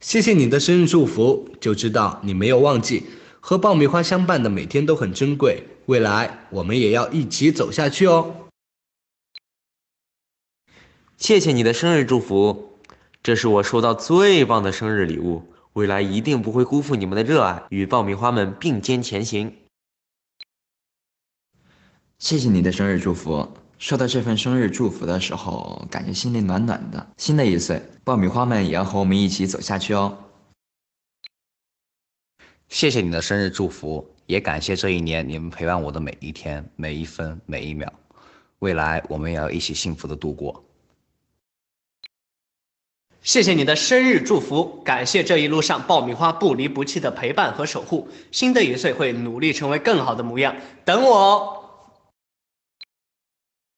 谢谢你的生日祝福，就知道你没有忘记和爆米花相伴的每天都很珍贵。未来我们也要一起走下去哦。谢谢你的生日祝福，这是我收到最棒的生日礼物。未来一定不会辜负你们的热爱，与爆米花们并肩前行。谢谢你的生日祝福，收到这份生日祝福的时候，感觉心里暖暖的。新的一岁，爆米花们也要和我们一起走下去哦。谢谢你的生日祝福，也感谢这一年你们陪伴我的每一天、每一分、每一秒。未来我们也要一起幸福的度过。谢谢你的生日祝福，感谢这一路上爆米花不离不弃的陪伴和守护。新的一岁会努力成为更好的模样，等我哦。